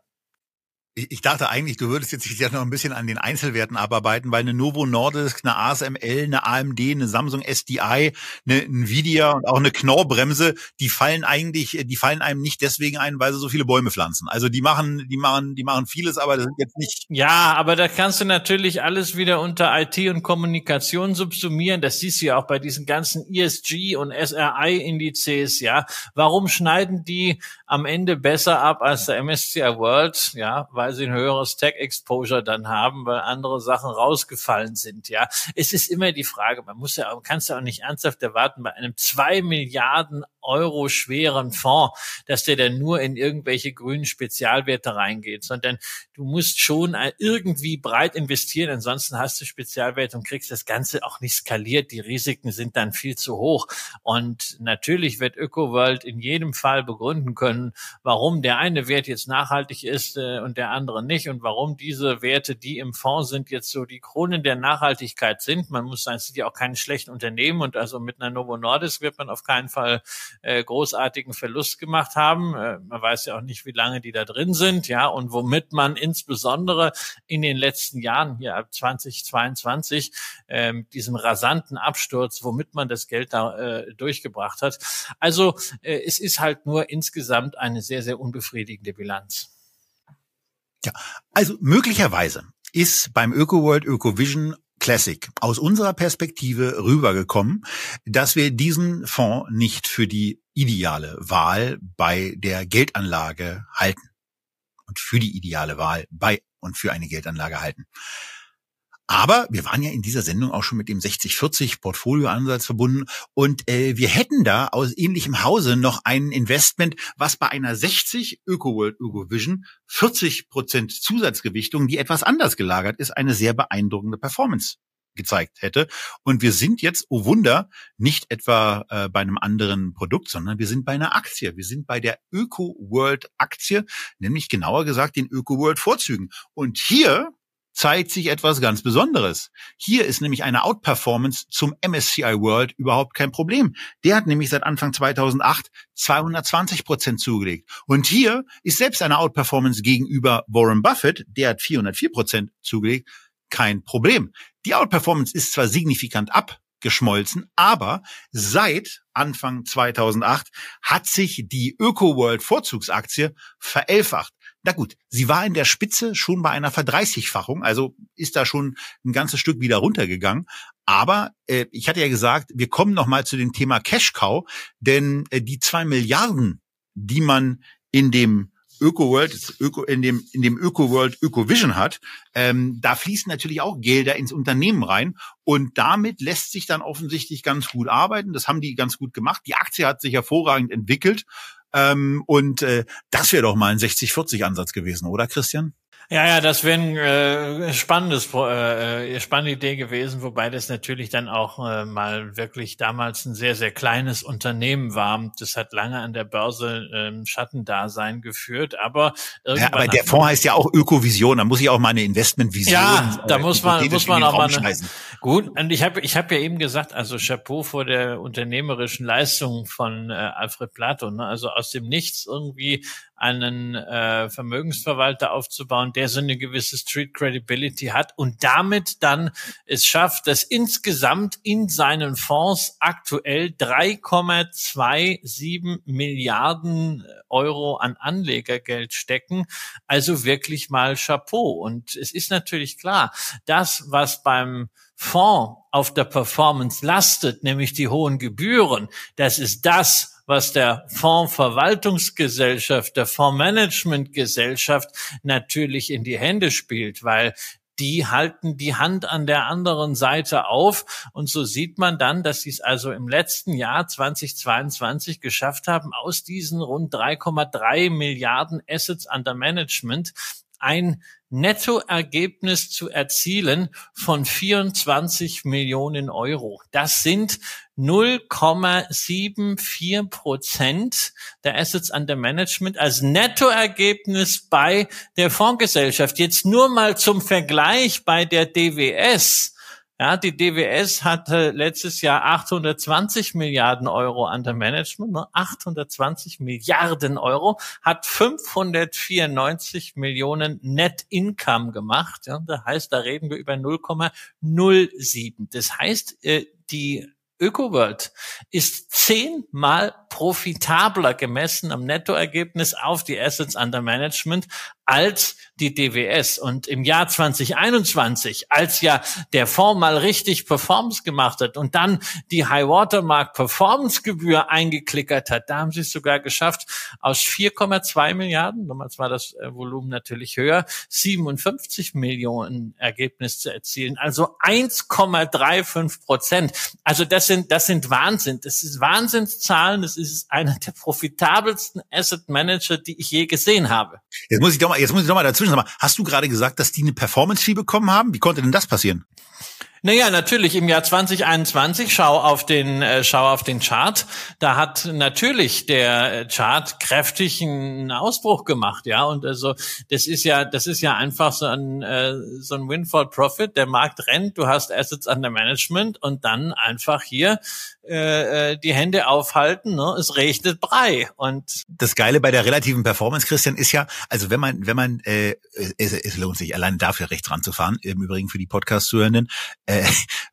Ich dachte eigentlich, du würdest jetzt noch ein bisschen an den Einzelwerten abarbeiten, weil eine Novo Nordisk, eine ASML, eine AMD, eine Samsung SDI, eine Nvidia und auch eine Knorrbremse, die fallen eigentlich, die fallen einem nicht deswegen ein, weil sie so viele Bäume pflanzen. Also die machen, die machen, die machen vieles, aber das sind jetzt nicht. Ja, aber da kannst du natürlich alles wieder unter IT und Kommunikation subsumieren. Das siehst du ja auch bei diesen ganzen ESG und SRI-Indizes, ja. Warum schneiden die am Ende besser ab als der MSCI World? Ja, weil weil sie ein höheres Tech-Exposure dann haben, weil andere Sachen rausgefallen sind. Ja, es ist immer die Frage, man muss ja, man kann ja auch nicht ernsthaft erwarten bei einem zwei Milliarden Euro schweren Fonds, dass der dann nur in irgendwelche grünen Spezialwerte reingeht, sondern du musst schon irgendwie breit investieren, ansonsten hast du Spezialwerte und kriegst das Ganze auch nicht skaliert. Die Risiken sind dann viel zu hoch. Und natürlich wird ÖkoWorld in jedem Fall begründen können, warum der eine Wert jetzt nachhaltig ist äh, und der andere nicht und warum diese Werte, die im Fonds sind, jetzt so die Kronen der Nachhaltigkeit sind. Man muss sagen, es sind ja auch keine schlechten Unternehmen und also mit einer Novo Nordisk wird man auf keinen Fall äh, großartigen Verlust gemacht haben. Äh, man weiß ja auch nicht, wie lange die da drin sind, ja, und womit man insbesondere in den letzten Jahren hier ab 2022 äh, diesem rasanten Absturz, womit man das Geld da äh, durchgebracht hat. Also es ist halt nur insgesamt eine sehr, sehr unbefriedigende Bilanz. Ja, also möglicherweise ist beim ÖkoWorld ÖkoVision Classic aus unserer Perspektive rübergekommen, dass wir diesen Fonds nicht für die ideale Wahl bei der Geldanlage halten und für die ideale Wahl bei und für eine Geldanlage halten. Aber wir waren ja in dieser Sendung auch schon mit dem 60-40 Portfolioansatz verbunden und äh, wir hätten da aus ähnlichem Hause noch ein Investment, was bei einer 60 ÖkoWorld ÖkoVision 40 Prozent Zusatzgewichtung, die etwas anders gelagert ist, eine sehr beeindruckende Performance gezeigt hätte. Und wir sind jetzt, oh Wunder, nicht etwa äh, bei einem anderen Produkt, sondern wir sind bei einer Aktie. Wir sind bei der ÖkoWorld Aktie, nämlich genauer gesagt den ÖkoWorld Vorzügen. Und hier zeigt sich etwas ganz Besonderes. Hier ist nämlich eine Outperformance zum MSCI World überhaupt kein Problem. Der hat nämlich seit Anfang 2008 220 Prozent zugelegt. Und hier ist selbst eine Outperformance gegenüber Warren Buffett, der hat 404 Prozent zugelegt, kein Problem. Die Outperformance ist zwar signifikant abgeschmolzen, aber seit Anfang 2008 hat sich die ÖkoWorld Vorzugsaktie verelfacht. Na gut, sie war in der Spitze schon bei einer Verdreißigfachung, also ist da schon ein ganzes Stück wieder runtergegangen. Aber äh, ich hatte ja gesagt, wir kommen noch mal zu dem Thema Cash Cow, denn äh, die zwei Milliarden, die man in dem ÖkoWorld, Öko, in dem, in dem ÖkoWorld ÖkoVision hat, ähm, da fließen natürlich auch Gelder ins Unternehmen rein und damit lässt sich dann offensichtlich ganz gut arbeiten. Das haben die ganz gut gemacht. Die Aktie hat sich hervorragend entwickelt ähm, und äh, das wäre doch mal ein 60-40-Ansatz gewesen, oder Christian? Ja, ja, das wäre ein äh, spannendes, äh, äh, spannende Idee gewesen, wobei das natürlich dann auch äh, mal wirklich damals ein sehr, sehr kleines Unternehmen war. Das hat lange an der Börse ähm, Schattendasein geführt, aber ja, aber der Fonds heißt ja auch Ökovision, da muss ich auch mal eine Investmentvision. Ja, da äh, muss man, muss man auch mal eine, gut. Und ich habe, ich habe ja eben gesagt, also Chapeau vor der unternehmerischen Leistung von äh, Alfred Plato, ne? also aus dem Nichts irgendwie einen äh, Vermögensverwalter aufzubauen, der so eine gewisse Street Credibility hat und damit dann es schafft, dass insgesamt in seinen Fonds aktuell 3,27 Milliarden Euro an Anlegergeld stecken. Also wirklich mal Chapeau. Und es ist natürlich klar, das, was beim Fonds auf der Performance lastet, nämlich die hohen Gebühren, das ist das, was der Fondsverwaltungsgesellschaft, der Fondsmanagementgesellschaft natürlich in die Hände spielt, weil die halten die Hand an der anderen Seite auf. Und so sieht man dann, dass sie es also im letzten Jahr 2022 geschafft haben, aus diesen rund 3,3 Milliarden Assets under Management ein Nettoergebnis zu erzielen von 24 Millionen Euro. Das sind 0,74 Prozent der Assets under Management als Nettoergebnis bei der Fondsgesellschaft. Jetzt nur mal zum Vergleich bei der DWS ja, die DWS hatte letztes Jahr 820 Milliarden Euro under Management, ne? 820 Milliarden Euro, hat 594 Millionen Net Income gemacht. Ja, das heißt, da reden wir über 0,07. Das heißt, äh, die ÖkoWorld ist zehnmal profitabler gemessen am Nettoergebnis auf die Assets under Management als die DWS. Und im Jahr 2021, als ja der Fonds mal richtig Performance gemacht hat und dann die High Watermark Performance Gebühr eingeklickert hat, da haben sie es sogar geschafft, aus 4,2 Milliarden, damals war das äh, Volumen natürlich höher, 57 Millionen Ergebnis zu erzielen. Also 1,35 Prozent. Also das sind, das sind Wahnsinn. Das ist Wahnsinnszahlen. Das ist einer der profitabelsten Asset Manager, die ich je gesehen habe. Jetzt muss ich doch mal jetzt muss ich noch mal dazwischen sagen. Hast du gerade gesagt, dass die eine Performance-Fee bekommen haben? Wie konnte denn das passieren? Naja, natürlich im Jahr 2021, schau auf den, äh, schau auf den Chart. Da hat natürlich der Chart kräftig einen Ausbruch gemacht, ja. Und also, das ist ja, das ist ja einfach so ein, äh, so ein Windfall Profit. Der Markt rennt, du hast Assets under Management und dann einfach hier äh, äh, die Hände aufhalten, ne? es regnet Brei. Und das Geile bei der relativen Performance, Christian, ist ja, also wenn man, wenn man, äh, es, es lohnt sich allein dafür rechts ranzufahren, im Übrigen für die Podcast-Zuhörenden, äh,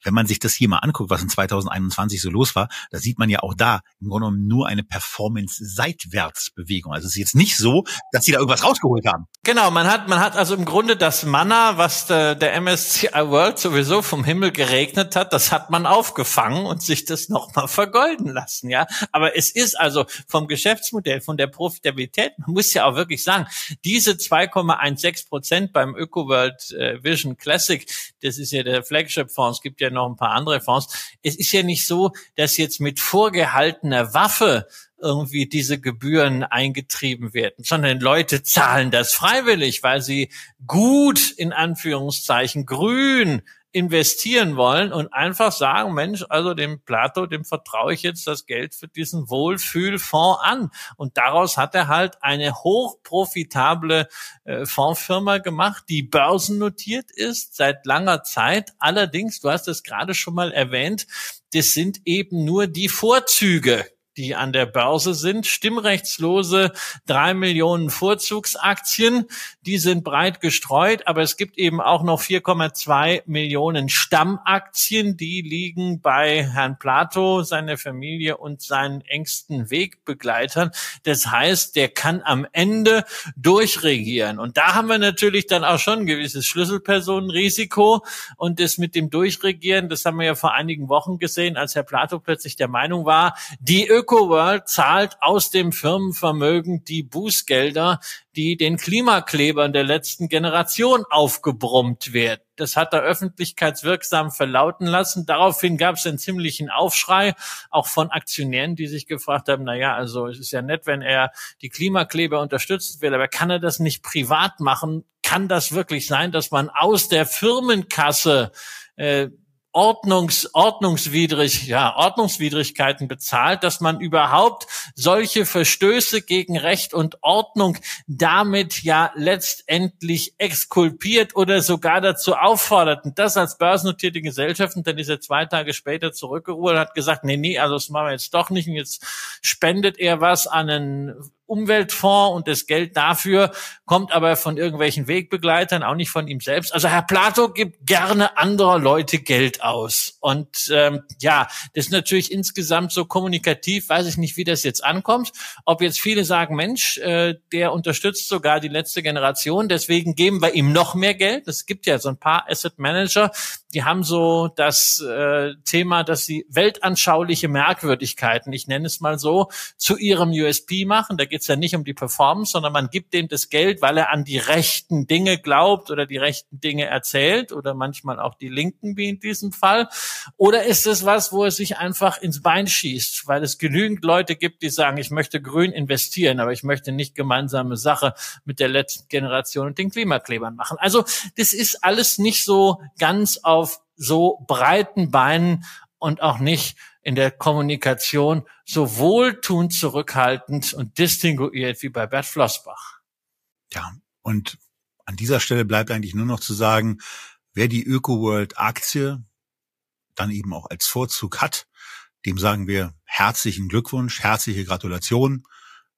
wenn man sich das hier mal anguckt, was in 2021 so los war, da sieht man ja auch da im Grunde genommen nur eine Performance-Seitwärtsbewegung. Also es ist jetzt nicht so, dass sie da irgendwas rausgeholt haben. Genau, man hat, man hat also im Grunde das Manna, was der, der MSCI World sowieso vom Himmel geregnet hat, das hat man aufgefangen und sich das nochmal vergolden lassen, ja. Aber es ist also vom Geschäftsmodell, von der Profitabilität, man muss ja auch wirklich sagen, diese 2,16 Prozent beim ÖkoWorld äh, Vision Classic, das ist ja der Flagship-Fonds, es gibt ja noch ein paar andere Fonds. Es ist ja nicht so, dass jetzt mit vorgehaltener Waffe irgendwie diese Gebühren eingetrieben werden, sondern Leute zahlen das freiwillig, weil sie gut in Anführungszeichen grün investieren wollen und einfach sagen, Mensch, also dem Plato, dem vertraue ich jetzt das Geld für diesen Wohlfühlfonds an. Und daraus hat er halt eine hochprofitable äh, Fondsfirma gemacht, die börsennotiert ist seit langer Zeit. Allerdings, du hast es gerade schon mal erwähnt, das sind eben nur die Vorzüge die an der Börse sind. Stimmrechtslose drei Millionen Vorzugsaktien, die sind breit gestreut, aber es gibt eben auch noch 4,2 Millionen Stammaktien, die liegen bei Herrn Plato, seiner Familie und seinen engsten Wegbegleitern. Das heißt, der kann am Ende durchregieren. Und da haben wir natürlich dann auch schon ein gewisses Schlüsselpersonenrisiko. Und das mit dem Durchregieren, das haben wir ja vor einigen Wochen gesehen, als Herr Plato plötzlich der Meinung war, die ÖkoWorld zahlt aus dem Firmenvermögen die Bußgelder, die den Klimaklebern der letzten Generation aufgebrummt werden. Das hat er öffentlichkeitswirksam verlauten lassen. Daraufhin gab es einen ziemlichen Aufschrei, auch von Aktionären, die sich gefragt haben, na ja, also es ist ja nett, wenn er die Klimakleber unterstützen will, aber kann er das nicht privat machen? Kann das wirklich sein, dass man aus der Firmenkasse äh, Ordnungs, ordnungswidrig, ja, Ordnungswidrigkeiten bezahlt, dass man überhaupt solche Verstöße gegen Recht und Ordnung damit ja letztendlich exkulpiert oder sogar dazu auffordert. Und das als börsennotierte Gesellschaft. Und dann ist er zwei Tage später zurückgeruht und hat gesagt, nee, nee, also das machen wir jetzt doch nicht. Und jetzt spendet er was an einen Umweltfonds und das Geld dafür kommt aber von irgendwelchen Wegbegleitern, auch nicht von ihm selbst. Also Herr Plato gibt gerne anderer Leute Geld aus. Und ähm, ja, das ist natürlich insgesamt so kommunikativ, weiß ich nicht, wie das jetzt ankommt. Ob jetzt viele sagen, Mensch, äh, der unterstützt sogar die letzte Generation, deswegen geben wir ihm noch mehr Geld. Es gibt ja so ein paar Asset Manager, die haben so das äh, Thema, dass sie weltanschauliche Merkwürdigkeiten, ich nenne es mal so, zu ihrem USP machen. Da geht es ja nicht um die Performance, sondern man gibt dem das Geld, weil er an die rechten Dinge glaubt oder die rechten Dinge erzählt oder manchmal auch die linken, wie in diesem Fall. Oder ist es was, wo er sich einfach ins Bein schießt, weil es genügend Leute gibt, die sagen, ich möchte grün investieren, aber ich möchte nicht gemeinsame Sache mit der letzten Generation und den Klimaklebern machen. Also das ist alles nicht so ganz auf auf so breiten Beinen und auch nicht in der Kommunikation so wohltuend zurückhaltend und distinguiert wie bei Bert Flossbach. Ja, und an dieser Stelle bleibt eigentlich nur noch zu sagen, wer die ÖkoWorld-Aktie dann eben auch als Vorzug hat, dem sagen wir herzlichen Glückwunsch, herzliche Gratulation.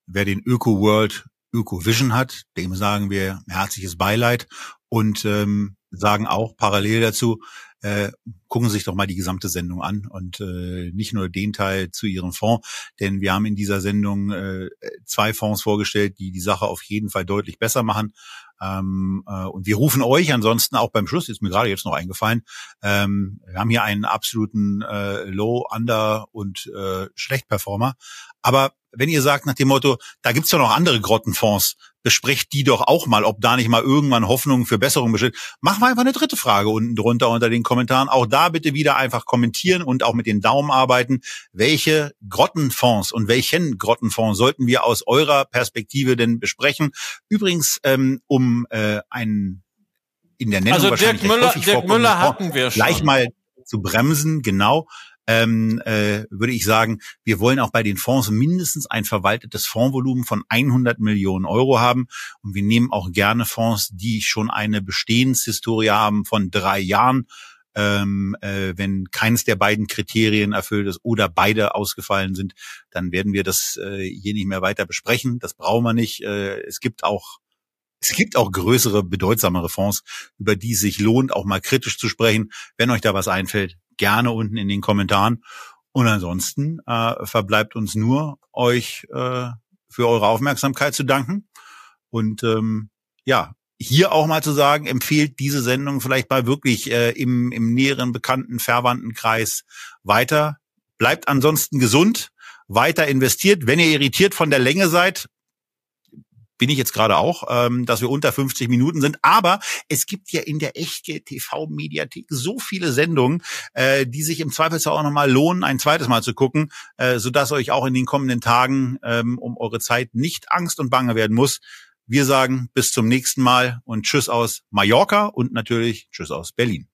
Wer den ÖkoWorld ÖkoVision hat, dem sagen wir herzliches Beileid und ähm, sagen auch parallel dazu, äh, gucken Sie sich doch mal die gesamte Sendung an und äh, nicht nur den Teil zu Ihrem Fonds, denn wir haben in dieser Sendung äh, zwei Fonds vorgestellt, die die Sache auf jeden Fall deutlich besser machen. Ähm, äh, und wir rufen euch ansonsten auch beim Schluss, ist mir gerade jetzt noch eingefallen, ähm, wir haben hier einen absoluten äh, Low, Under und äh, Schlechtperformer. Aber wenn ihr sagt nach dem Motto, da gibt's ja noch andere Grottenfonds, besprecht die doch auch mal, ob da nicht mal irgendwann Hoffnung für Besserung besteht. Machen wir einfach eine dritte Frage unten drunter unter den Kommentaren. Auch da bitte wieder einfach kommentieren und auch mit den Daumen arbeiten. Welche Grottenfonds und welchen Grottenfonds sollten wir aus eurer Perspektive denn besprechen? Übrigens, ähm, um äh, einen in der Nennung also Dirk Müller, Dirk Müller hatten wir schon. Gleich mal zu bremsen, genau ähm, äh, würde ich sagen, wir wollen auch bei den Fonds mindestens ein verwaltetes Fondsvolumen von 100 Millionen Euro haben. Und wir nehmen auch gerne Fonds, die schon eine Bestehenshistorie haben von drei Jahren. Ähm, äh, wenn keines der beiden Kriterien erfüllt ist oder beide ausgefallen sind, dann werden wir das äh, hier nicht mehr weiter besprechen. Das brauchen wir nicht. Äh, es gibt auch Es gibt auch größere, bedeutsamere Fonds, über die es sich lohnt, auch mal kritisch zu sprechen. Wenn euch da was einfällt, gerne unten in den Kommentaren. Und ansonsten äh, verbleibt uns nur, euch äh, für eure Aufmerksamkeit zu danken. Und ähm, ja, hier auch mal zu sagen, empfehlt diese Sendung vielleicht mal wirklich äh, im, im näheren bekannten, verwandten Kreis weiter. Bleibt ansonsten gesund, weiter investiert. Wenn ihr irritiert von der Länge seid, bin ich jetzt gerade auch, ähm, dass wir unter 50 Minuten sind. Aber es gibt ja in der Echtgeld TV Mediathek so viele Sendungen, äh, die sich im Zweifelsfall auch nochmal lohnen, ein zweites Mal zu gucken, äh, sodass euch auch in den kommenden Tagen ähm, um eure Zeit nicht Angst und Bange werden muss. Wir sagen bis zum nächsten Mal und Tschüss aus Mallorca und natürlich Tschüss aus Berlin.